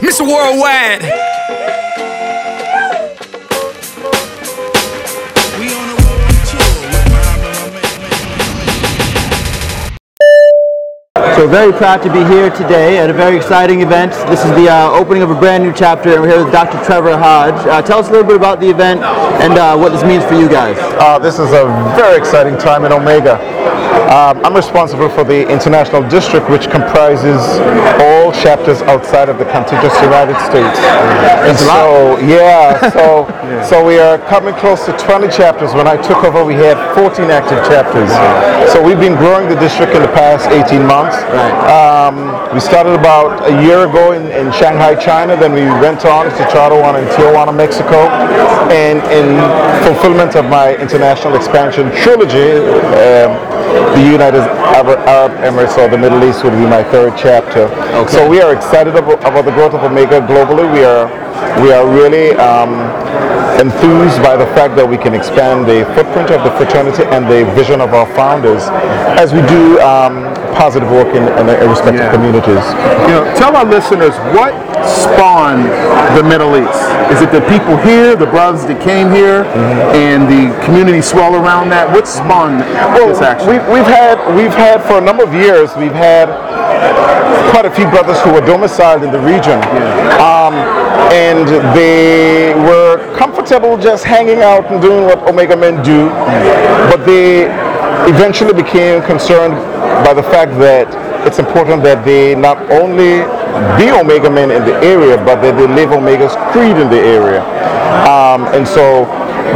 Mr. Worldwide. So very proud to be here today at a very exciting event. This is the uh, opening of a brand new chapter, and we're here with Dr. Trevor Hodge. Uh, tell us a little bit about the event and uh, what this means for you guys. Uh, this is a very exciting time in Omega. Um, I'm responsible for the international district, which comprises all chapters outside of the contiguous United States. And so, yeah, so so we are coming close to 20 chapters. When I took over, we had 14 active chapters. So we've been growing the district in the past 18 months. Um, we started about a year ago in, in Shanghai, China. Then we went on to one in Tijuana, Mexico. And in fulfillment of my international expansion trilogy, um, the United Arab Emirates or the Middle East would be my third chapter. So we are excited about, about the growth of Omega globally. We are we are really um, enthused by the fact that we can expand the footprint of the fraternity and the vision of our founders as we do um, positive work in, in the respective Yeah. communities. You know, tell our listeners what spawned the Middle East. Is it the people here, the brothers that came here, and the community swell around that? What spawned this action? We've, we've had we've had for a number of years we've had quite a few brothers who were domiciled in the region, um, and they were comfortable just hanging out and doing what Omega Men do, but they eventually became concerned by the fact that it's important that they not only be Omega Men in the area, but that they live Omega's creed in the area, um, and so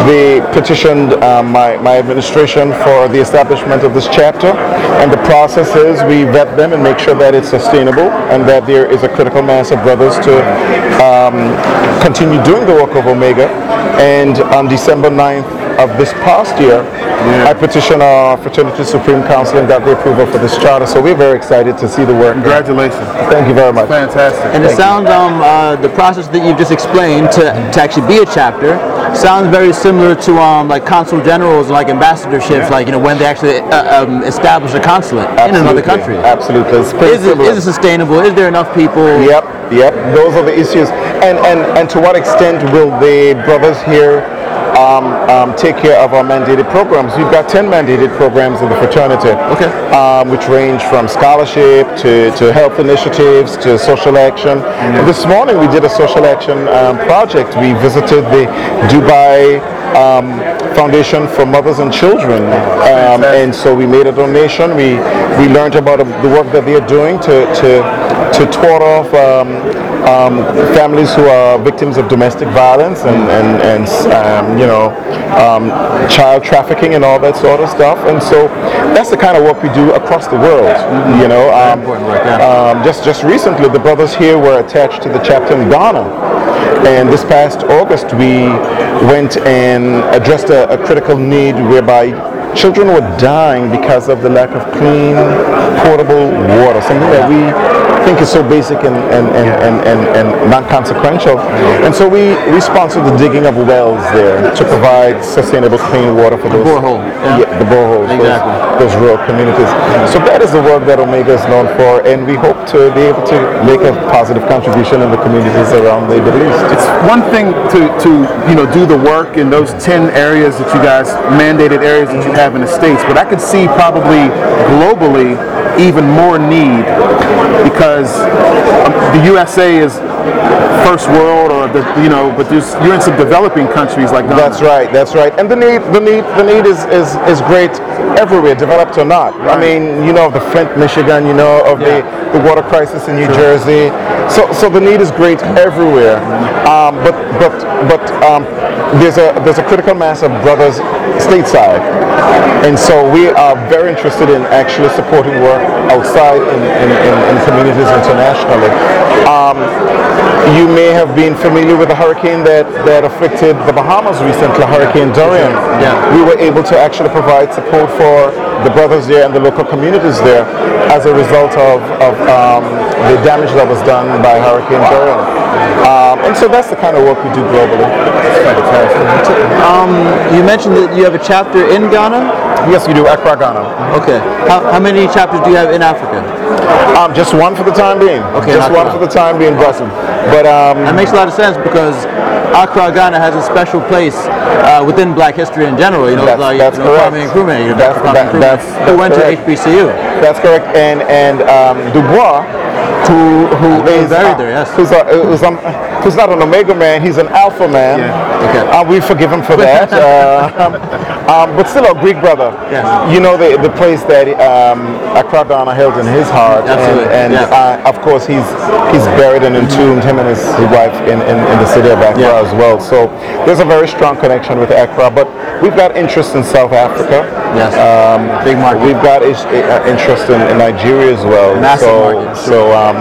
they petitioned um, my, my administration for the establishment of this chapter and the process is we vet them and make sure that it's sustainable and that there is a critical mass of brothers to um, continue doing the work of Omega and on December 9th of this past year I petitioned our Fraternity Supreme Council and got the approval for this charter so we're very excited to see the work. Congratulations. Thank you very much. Fantastic. And it sounds, um, uh, the process that you've just explained to, to actually be a chapter sounds very similar to um, like consul generals like ambassadorships, like, you know, when they actually uh, um, establish a consulate in another country. Absolutely. Is it, it sustainable? Is there enough people? Yep, yep. Those are the issues. And and and to what extent will the brothers here um, um, take care of our mandated programs? We've got ten mandated programs in the fraternity. Okay. Um, which range from scholarship to, to health initiatives to social action. And This morning we did a social action um, project. We visited the Dubai um, Foundation for Mothers and Children, um, and so we made a donation. We we learned about the work that they are doing to to to thwart off um, um, families who are victims of domestic violence and and, and um, you know um, child trafficking and all that sort of stuff. And so that's the kind of work we do across the world. You know, um, um, just just recently the brothers here were attached to the chapter in Ghana. And this past August, we went and addressed a, a critical need whereby children were dying because of the lack of clean, portable water, something that we think is so basic and, and, and, and, and, and non-consequential. And so we, we sponsored the digging of wells there to provide sustainable clean water for those. borehole, yeah. the boreholes, those- Exactly. those, rural communities. So that is the work that Omega is known for, and we hope to be able to make a positive contribution in the communities around the Middle East. It's one thing to, to you know do the work in those 10 areas that you guys mandated areas that you have in the states but i could see probably globally even more need because um, the usa is first world or the you know but you're in some developing countries like Ghana. That's right. That's right. And the need, the need, the need is is, is great everywhere, developed or not. I mean, you know of the Flint, Michigan. You know of the, the water crisis in New Jersey. So so the need is great everywhere. Um, but but but um, there's a there's a critical mass of brothers stateside, and so we are very interested in actually supporting work outside in in, in, in communities internationally. Um, you may have been familiar with the hurricane that, that afflicted the Bahamas recently, Hurricane Dorian. Yeah. We were able to actually provide support for the brothers there and the local communities there as a result of, of um, the damage that was done by Hurricane Dorian. Um, and so that's the kind of work we do globally. You mentioned that you have a chapter in Ghana. Yes, we do Accra, Ghana. Okay. How, how many chapters do you have in Africa? Um, just one for the time being. Okay, just one for the time being. But, but um, That makes a lot of sense because Accra, Ghana has a special place uh, within Black history in general. You know, That's- like that's you know, correct. Kwame Nkrumah, you know, That's- Dr. Kwame that- Nkrumah, that's- who went correct. to HBCU. That's correct. And and um, Du Bois, who who He's is buried there, yes. who's, a, who's, um, who's not an Omega man, he's an Alpha man. Okay. Uh, we forgive him for that. uh, um, um, but still a Greek brother. Yes. You know the the place that um, Accra Ghana held in his heart, Absolutely, and, and yeah. uh, of course he's he's buried and entombed him and his, his wife in, in, in the city of Accra Yeah. as well. So there's a very strong connection with Accra. But we've got interest in South Africa. Yes. Um, Big market. We've got is, uh, interest in, in Nigeria as well. Massive so, market. So, um,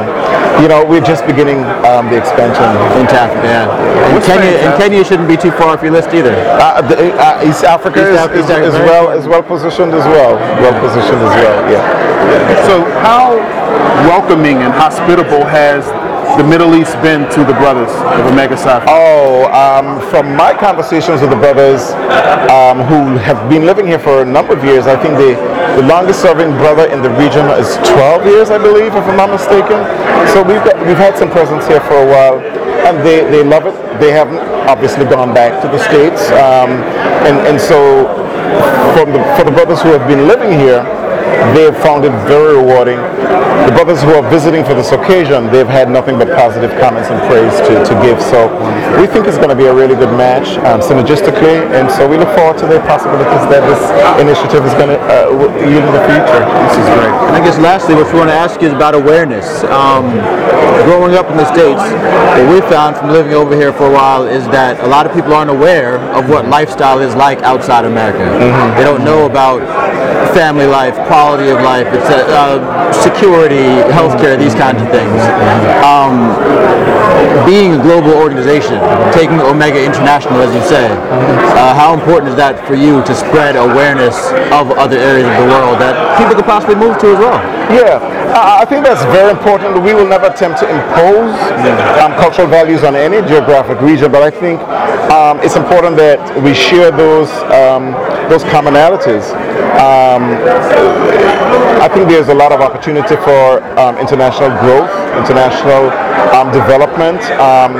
you know, we're just beginning um, the expansion. Africa, yeah. And What's Kenya, and Kenya shouldn't be too far off your list either. Uh, the, uh, East Africa East is, Af- is, Africa, is well is well positioned as well. Well positioned as well. Yeah. So how welcoming and hospitable has the Middle East been to the brothers of Omega Psi Oh, um, from my conversations with the brothers um, who have been living here for a number of years, I think the, the longest serving brother in the region is 12 years, I believe, if I'm not mistaken. So we've got, we've had some presence here for a while, and they, they love it. They haven't obviously gone back to the states, um, and and so from the, for the brothers who have been living here, they've found it very rewarding. The brothers who are visiting for this occasion, they've had nothing but positive comments and praise to, to give. So we think it's going to be a really good match um, synergistically, and so we look forward to the possibilities that this initiative is going to uh, yield in the future. This is great. And I guess lastly, what we want to ask you is about awareness. Um, growing up in the States, what we found from living over here for a while is that a lot of people aren't aware of what lifestyle is like outside America. They don't know about family life, quality of life, it's uh, uh, security, healthcare, these kinds of things. Um, being a global organization, taking Omega International, as you say, uh, how important is that for you to spread awareness of other areas of the world that people could possibly move to as well? Yeah, I I think that's very important. We will never attempt to impose um, cultural values on any geographic region, but I think um, it's important that we share those um, those commonalities. Um, I think there's a lot of opportunity for um, international growth, international um, development, um,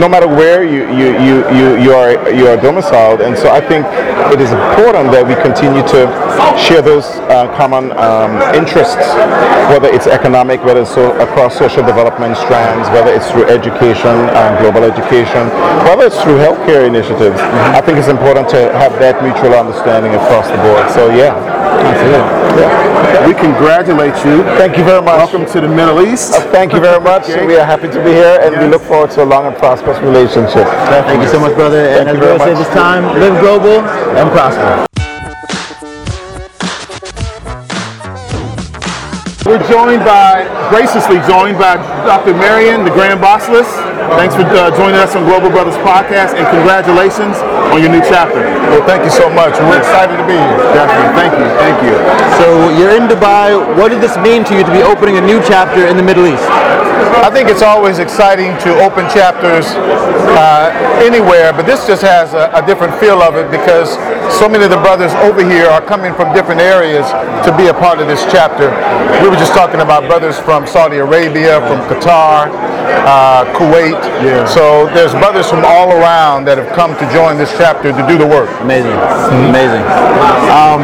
no matter where you, you, you, you, you, are, you are domiciled. And so I think it is important that we continue to share those uh, common interests, whether it's economic, whether it's so, across social development strands, whether it's through education, global education, whether it's through healthcare initiatives. I think it's important to have that mutual understanding across the board. So yeah. We congratulate you. Thank you very much. Welcome to the Middle East. Uh, thank you very much. Okay. We are happy to be here and we look forward to a long and prosperous relationship. Thank you so much, brother. and Thank as very Bill said much. this time, live global and prosper. We're joined by, graciously joined by Dr. Marion, the Grand Basileus. Thanks for uh, joining us on Global Brothers Podcast and congratulations on your new chapter. Well, thank you so much. We're excited to be here. Definitely. Thank you. Thank you. So you're in Dubai. What did this mean to you to be opening a new chapter in the Middle East? I think it's always exciting to open chapters uh, anywhere, but this just has a, a different feel of it because so many of the brothers over here are coming from different areas to be a part of this chapter. We were just talking about brothers from Saudi Arabia, from Qatar, uh, Kuwait. Yeah. So there's brothers from all around that have come to join this chapter to do the work. Amazing, amazing. Um,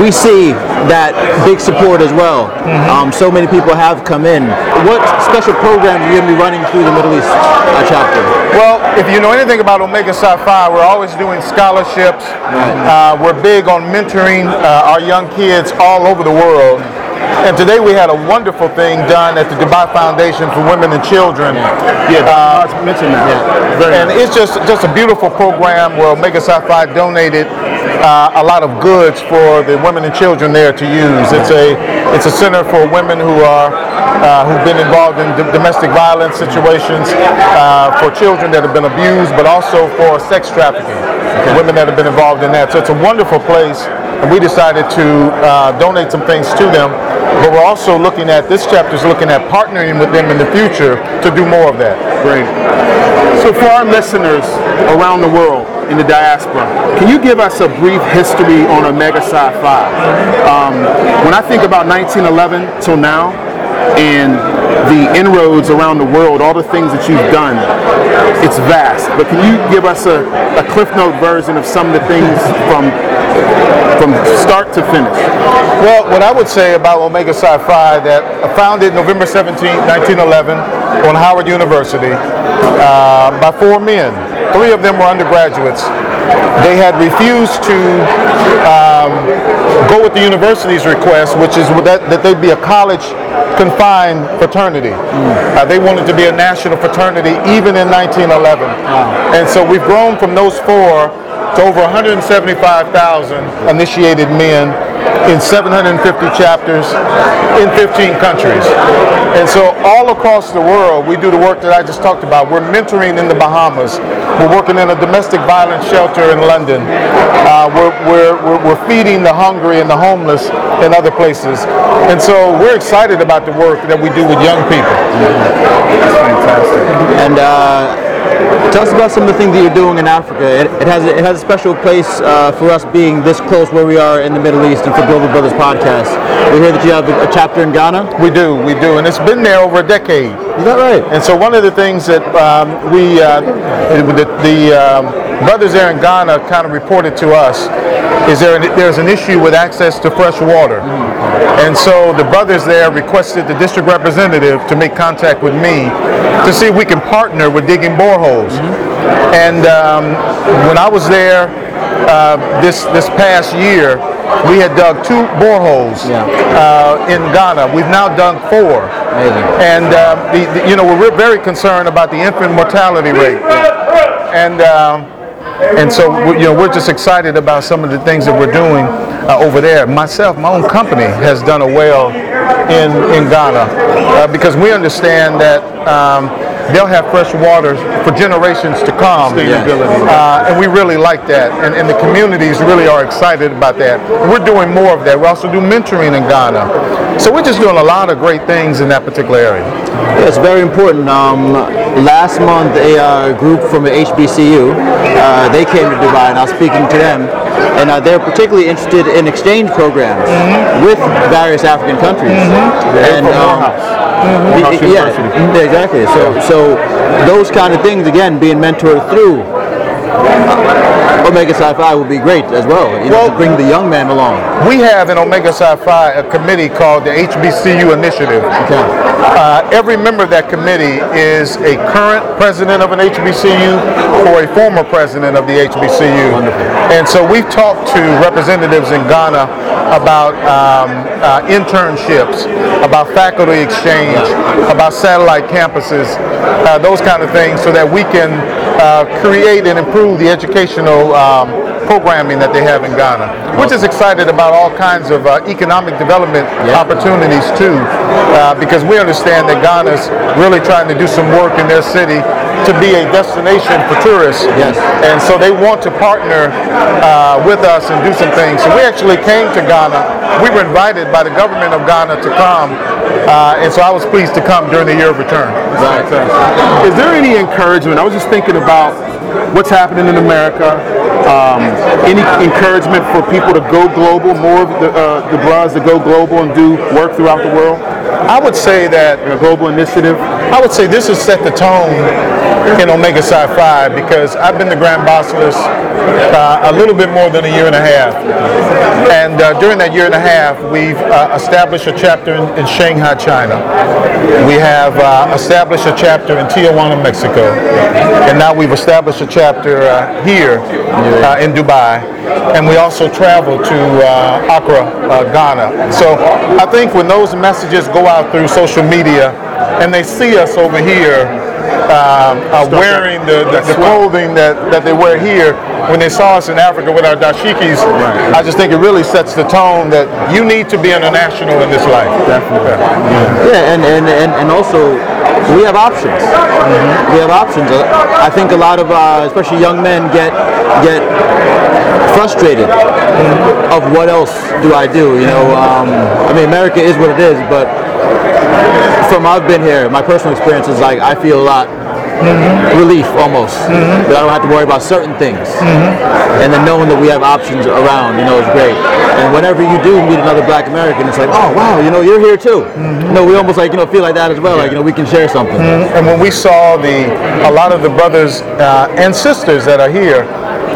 we see that big support as well. Um, so many people have come in. What special programs are you going to be running through the Middle East uh, chapter? Well, if you know anything about Omega Psi Phi, we're always doing scholarships. Uh, we're big on mentoring uh, our young kids all over the world. And today we had a wonderful thing done at the Dubai Foundation for Women and Children. Yeah, Dr. Hodge mentioned that. Very And nice. it's just just a beautiful program where Omega Psi Phi donated uh, a lot of goods for the women and children there to use. It's a it's a center for women who are uh, who've been involved in d- domestic violence situations, uh, for children that have been abused, but also for sex trafficking. Women that have been involved in that. So it's a wonderful place, and we decided to uh, donate some things to them. But we're also looking at this chapter is looking at partnering with them in the future to do more of that. Great. So for our listeners around the world in the diaspora, can you give us a brief history on Omega Psi Phi? Um, when I think about 1911 till now, and the inroads around the world, all the things that you've done, it's vast. But can you give us a, a cliff note version of some of the things from from start to finish? Well, what I would say about Omega Psi Phi that founded November 17, 1911 on Howard University uh, by four men. Three of them were undergraduates. They had refused to um, go with the university's request, which is that, that they be a college confined fraternity. Uh, they wanted to be a national fraternity even in 1911. And so we've grown from those four to over 175,000 initiated men in 750 chapters in 15 countries. And so all across the world, we do the work that I just talked about. We're mentoring in the Bahamas. We're working in a domestic violence shelter in London. Uh, we're, we're, we're, feeding the hungry and the homeless in other places. And so we're excited about the work that we do with young people. That's fantastic. And uh, tell us about some of the things that you're doing in Africa. It, it has a, it has a special place uh, for us being this close where we are in the Middle East and for Global Brothers podcast. We hear that you have a, a chapter in Ghana. We do, we do, and it's been there over a decade. Is that right? And so one of the things that um, we, uh, the, the um, brothers there in Ghana kind of reported to us is there an, there's an issue with access to fresh water. And so the brothers there requested the district representative to make contact with me to see if we can partner with digging boreholes. And um, when I was there uh, this this past year, we had dug two boreholes Yeah. uh, in Ghana. We've now dug four. Amazing. And uh, the, the- you know we're very concerned about the infant mortality rate. And um, and so you know we're just excited about some of the things that we're doing uh, over there. Myself, my own company has done a well in in Ghana uh, because we understand that. Um, They'll have fresh water for generations to come. Sustainability. Uh, and we really like that. And, and the communities really are excited about that. We're doing more of that. We also do mentoring in Ghana. So we're just doing a lot of great things in that particular area. Yeah, it's very important. Um, last month, a uh, group from the HBCU, uh, they came to Dubai, and I was speaking to them, and uh, they're particularly interested in exchange programs with various African countries. And um, Y- Morehouse yeah, exactly. So, so those kind of things again being mentored through. Omega Psi Phi would be great as well, you know, Well- to bring the young man along. We have in Omega Psi Phi a committee called the HBCU Initiative. Okay. Uh, every member of that committee is a current president of an HBCU or a former president of the HBCU. Wonderful. And so we've talked to representatives in Ghana about um, uh, internships, about faculty exchange, about satellite campuses, uh, those kind of things, so that we can uh, create and improve the educational um, programming that they have in Ghana. We're just excited about all kinds of uh, economic development opportunities too, uh, because we understand that Ghana's really trying to do some work in their city to be a destination for tourists. Yes. And so they want to partner uh, with us and do some things. So we actually came to Ghana. We were invited by the government of Ghana to come, uh, and so I was pleased to come during the year of return. Right. Is there any encouragement? I was just thinking about what's happening in America. Um, any encouragement for people to go global, more of the, uh, the bras to go global and do work throughout the world? I would say that A global initiative? I would say this has set the tone in Omega Psi Phi because I've been the Grand Basileus uh, a little bit more than a year and a half. And uh, during that year and a half, we've uh, established a chapter in, in Shanghai, China. We have uh, established a chapter in Tijuana, Mexico. And now we've established a chapter uh, here uh, in Dubai. And we also travel to Accra, Ghana. So I think when those messages go out through social media and they see us over here, um, uh, wearing the, the, the clothing that, that they wear here when they saw us in Africa with our dashikis. I just think it really sets the tone that you need to be international in this life. Definitely. Yeah, and, and, and, and also we have options. We have options. Uh, I think a lot of, uh, especially young men, get get frustrated of what else do I do. You know, um, I mean, America is what it is, but from I've been here, my personal experience is like I feel a lot relief almost that I don't have to worry about certain things, and then knowing that we have options around, you know, is great. And whenever you do meet another Black American, it's like, oh wow, you know, you're here too. You know, we almost like you know feel like that as well. Like you know, we can share something. And when we saw the a lot of the brothers uh, and sisters that are here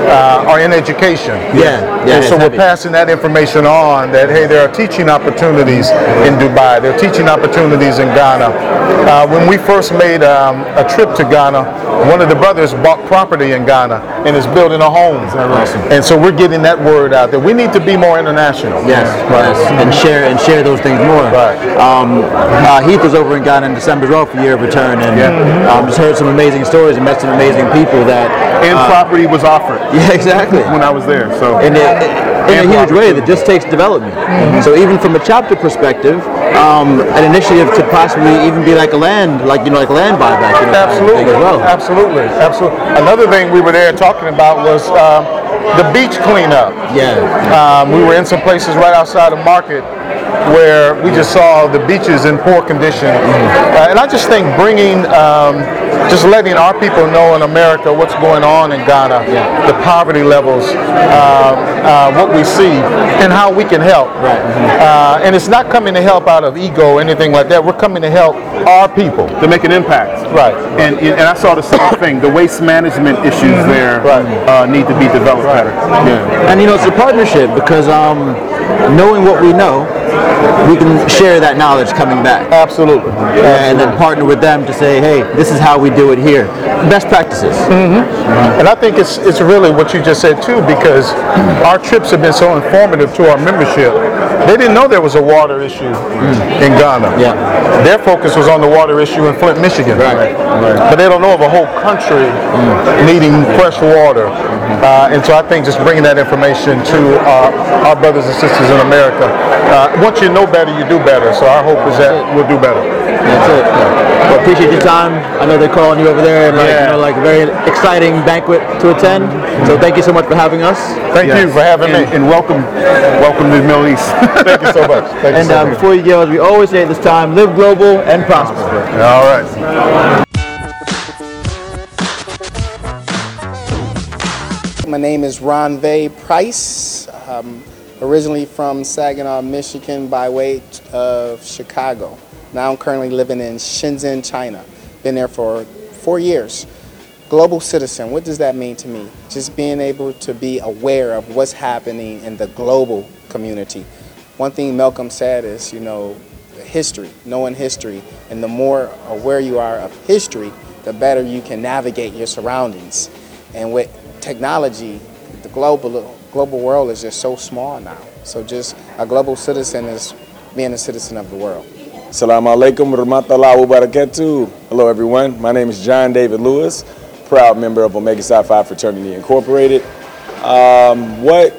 uh, are in education. Yeah, yeah, And so we're heavy. passing that information on that hey, there are teaching opportunities in Dubai. There are teaching opportunities in Ghana. Uh, when we first made um, a trip to Ghana, one of the brothers bought property in Ghana and is building a home. Awesome. And so we're getting that word out there. We need to be more international. Yes, yes, and share and share those things more. Right. Um, uh, Heath was over in Ghana in December as well for year of return, and um, just heard some amazing stories and met some amazing people that. And property was offered Yeah, exactly. when I was there. So in, a, in a huge way that just takes development. So even from a chapter perspective, um, an initiative to possibly even be like a land, like you know, like a land buyback, you know, kind of Absolutely, well. absolutely, absolutely. Another thing we were there talking about was um, the beach cleanup. Yeah. Um, we were in some places right outside of Market where we just saw the beaches in poor condition. Uh, and I just think bringing, um, just letting our people know in America what's going on in Ghana, the poverty levels, uh, uh, what we see, and how we can help. Right. Uh, and it's not coming to help out of ego or anything like that. We're coming to help our people. to make an impact. Right. And, and I saw the same thing. The waste management issues there Right. uh, need to be developed better. Yeah. And you know, it's a partnership because um, knowing what we know, we can share that knowledge coming back. Absolutely. and then partner with them to say, hey, this is how we do it here. Best practices. Mm-hmm. And I think it's it's really what you just said too, because our trips have been so informative to our membership. They didn't know there was a water issue in Ghana. Yeah. Their focus was on the water issue in Flint, Michigan. Right. right. But they don't know of a whole country mm. needing fresh water. Uh, and so I think just bringing that information to our, our brothers and sisters in America. Uh, once you know better, you do better. So our hope is that we'll do better. That's it. Well, appreciate your time. I know they're calling you over there and like, Yeah. you know, like a very exciting banquet to attend. So thank you so much for having us. Thank you for having and, me. And welcome, welcome to the Middle East. Thank you so much. Thank you And so uh, before you go, as we always say at this time, live global and prosper. All right. My name is Ron Vay Price, um, originally from Saginaw, Michigan, by way of Chicago. Now I'm currently living in Shenzhen, China. Been there for four years. Global citizen, what does that mean to me? Just being able to be aware of what's happening in the global community. One thing Malcolm said is, you know, history, knowing history, and the more aware you are of history, the better you can navigate your surroundings. And with technology, the global global world is just so small now. So just a global citizen is being a citizen of the world. Assalamu alaikum warahmatullahi wabarakatuh. Hello everyone. My name is John David Lewis, proud member of Omega Psi Phi Fraternity Incorporated. Um, what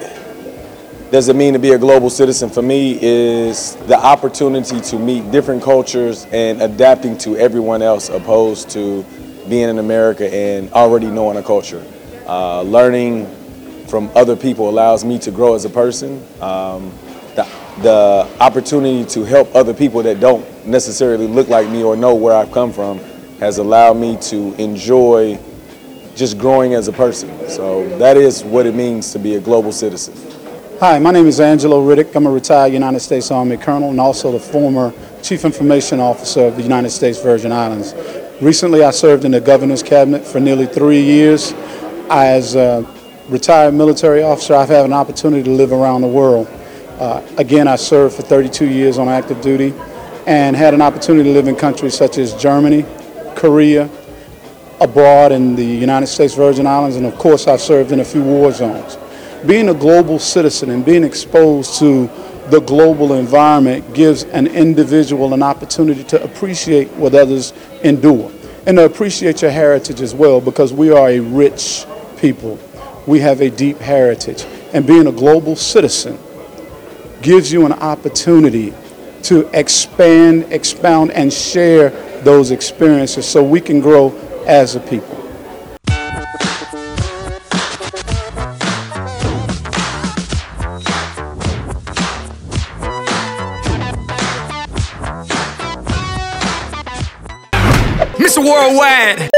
does it mean to be a global citizen for me is the opportunity to meet different cultures and adapting to everyone else opposed to being in America and already knowing a culture. Uh, learning from other people allows me to grow as a person. Um, the, the opportunity to help other people that don't necessarily look like me or know where I've come from has allowed me to enjoy just growing as a person. So that is what it means to be a global citizen. Hi, my name is Angelo Riddick. I'm a retired United States Army colonel and also the former Chief Information Officer of the United States Virgin Islands. Recently, I served in the Governor's Cabinet for nearly three years. As a retired military officer, I've had an opportunity to live around the world. Uh, again, I served for 32 years on active duty and had an opportunity to live in countries such as Germany, Korea, abroad in the United States Virgin Islands, and of course, I've served in a few war zones. Being a global citizen and being exposed to the global environment gives an individual an opportunity to appreciate what others endure. and to appreciate your heritage as well because we are a rich people. We have a deep heritage. And being a global citizen gives you an opportunity to expand, expound, and share those experiences so we can grow as a people. Mr. Worldwide.